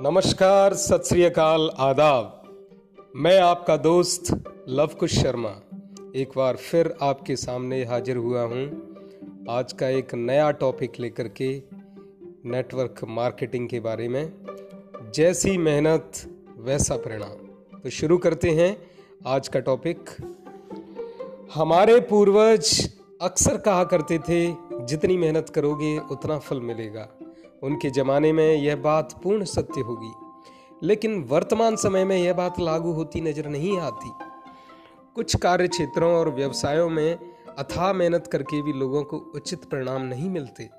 नमस्कार, सत श्री अकाल, आदाब। मैं आपका दोस्त लवकुश शर्मा। एक बार फिर आपके सामने हाजिर हुआ हूँ। आज का एक नया टॉपिक लेकर के नेटवर्क मार्केटिंग के बारे में। जैसी मेहनत, वैसा परिणाम। तो शुरू करते हैं आज का टॉपिक हमारे पूर्वज अक्सर कहा करते थे, जितनी मेहनत करोगे, उतना फल मिलेगा। उनके ज़माने में यह बात पूर्ण सत्य होगी। लेकिन वर्तमान समय में यह बात लागू होती नज़र नहीं आती। कुछ कार्य क्षेत्रों और व्यवसायों में अथाह मेहनत करके भी लोगों को उचित परिणाम नहीं मिलते।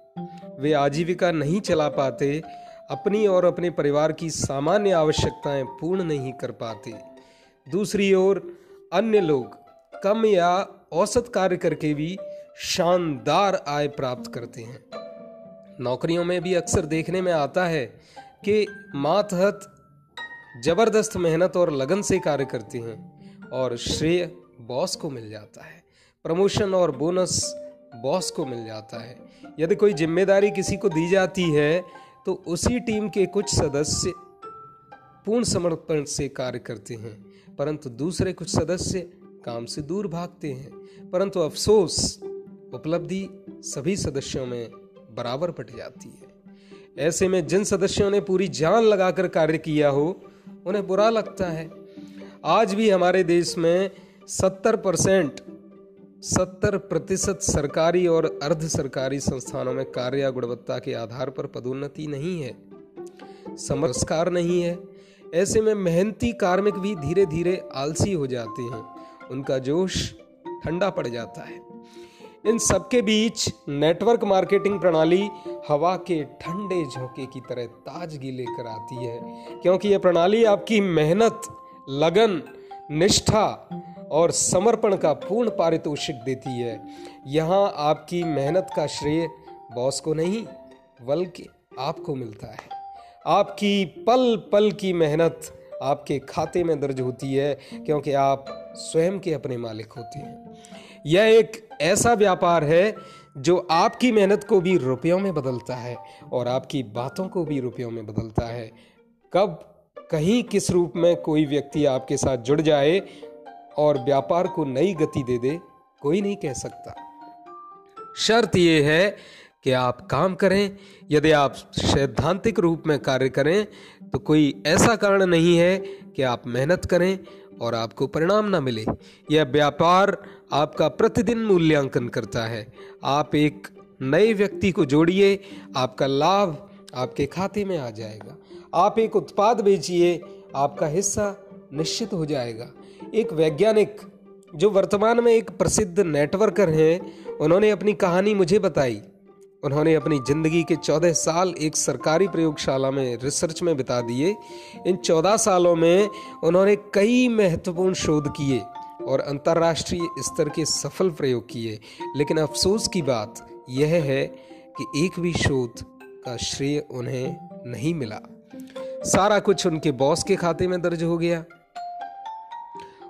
वे आजीविका नहीं चला पाते, अपनी और अपने परिवार की सामान्य आवश्यकताएँ पूर्ण नहीं कर पाते। दूसरी ओर, अन्य लोग कम या औसत कार्य करके भी शानदार आय प्राप्त करते हैं। नौकरियों में भी अक्सर देखने में आता है कि मातहत ज़बरदस्त मेहनत और लगन से कार्य करते हैं और श्रेय बॉस को मिल जाता है। प्रमोशन और बोनस बॉस को मिल जाता है। यदि कोई ज़िम्मेदारी किसी को दी जाती है तो उसी टीम के कुछ सदस्य पूर्ण समर्पण से कार्य करते हैं, परंतु दूसरे कुछ सदस्य काम से दूर भागते हैं। परंतु अफसोस, उपलब्धि सभी सदस्यों में बराबर पट जाती है। ऐसे में जिन सदस्यों ने पूरी जान लगाकर कार्य किया हो, उन्हें बुरा लगता है। आज भी हमारे देश में सत्तर परसेंट, सत्तर प्रतिशत सरकारी और अर्ध सरकारी संस्थानों में कार्य गुणवत्ता के आधार पर पदोन्नति नहीं है। समस्कार नहीं है। ऐसे में मेहनती कार्मिक भी धीरे धीरे आलसी हो जाते हैं। उनका जोश ठंडा पड़ जाता है। इन सबके बीच नेटवर्क मार्केटिंग प्रणाली हवा के ठंडे झोंके की तरह ताजगी लेकर आती है। क्योंकि यह प्रणाली आपकी मेहनत, लगन, निष्ठा और समर्पण का पूर्ण पारितोषिक देती है। यहाँ आपकी मेहनत का श्रेय बॉस को नहीं, बल्कि आपको मिलता है। आपकी पल पल की मेहनत आपके खाते में दर्ज होती है, क्योंकि आप स्वयं के अपने मालिक होते हैं। यह एक ऐसा व्यापार है जो आपकी मेहनत को भी रुपयों में बदलता है और आपकी बातों को भी रुपयों में बदलता है। कब, कहीं, किस रूप में कोई व्यक्ति आपके साथ जुड़ जाए और व्यापार को नई गति दे दे, कोई नहीं कह सकता। शर्त यह है कि आप काम करें, यदि आप सैद्धांतिक रूप में कार्य करें तो कोई ऐसा कारण नहीं है कि आप मेहनत करें और आपको परिणाम ना मिले। यह व्यापार आपका प्रतिदिन मूल्यांकन करता है। आप एक नए व्यक्ति को जोड़िए, आपका लाभ आपके खाते में आ जाएगा। आप एक उत्पाद बेचिए, आपका हिस्सा निश्चित हो जाएगा। एक वैज्ञानिक जो वर्तमान में एक प्रसिद्ध नेटवर्कर हैं, उन्होंने अपनी कहानी मुझे बताई। उन्होंने अपनी ज़िंदगी के चौदह साल एक सरकारी प्रयोगशाला में रिसर्च में बिता दिए। इन चौदह सालों में उन्होंने कई महत्वपूर्ण शोध किए और अंतर्राष्ट्रीय स्तर के सफल प्रयोग किए। लेकिन अफसोस की बात यह है कि एक भी शोध का श्रेय उन्हें नहीं मिला। सारा कुछ उनके बॉस के खाते में दर्ज हो गया।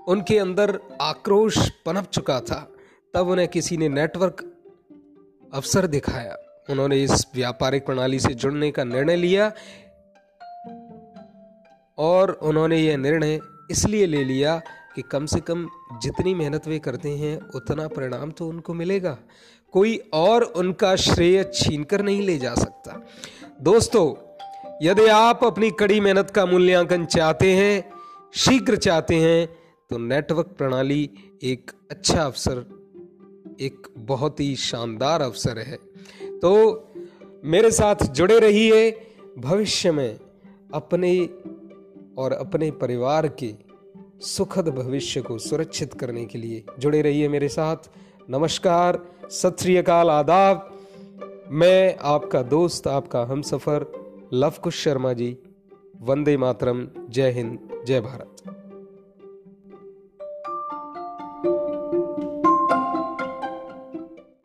उनके अंदर आक्रोश पनप चुका था। तब उन्हें किसी ने नेटवर्क अवसर दिखाया। उन्होंने इस व्यापारिक प्रणाली से जुड़ने का निर्णय लिया और उन्होंने यह निर्णय इसलिए ले लिया कि कम से कम जितनी मेहनत वे करते हैं, उतना परिणाम तो उनको मिलेगा। कोई और उनका श्रेय छीन कर नहीं ले जा सकता। दोस्तों, यदि आप अपनी कड़ी मेहनत का मूल्यांकन चाहते हैं, शीघ्र चाहते हैं तो नेटवर्क प्रणाली एक अच्छा अवसर एक बहुत ही शानदार अवसर है। तो मेरे साथ जुड़े रहिए भविष्य में अपने और अपने परिवार के सुखद भविष्य को सुरक्षित करने के लिए जुड़े रहिए मेरे साथ। नमस्कार, सत श्रीकाल आदाब। मैं आपका दोस्त, आपका हम सफ़र लव कुश शर्मा जी, वंदे मातरम, जय हिंद, जय भारत।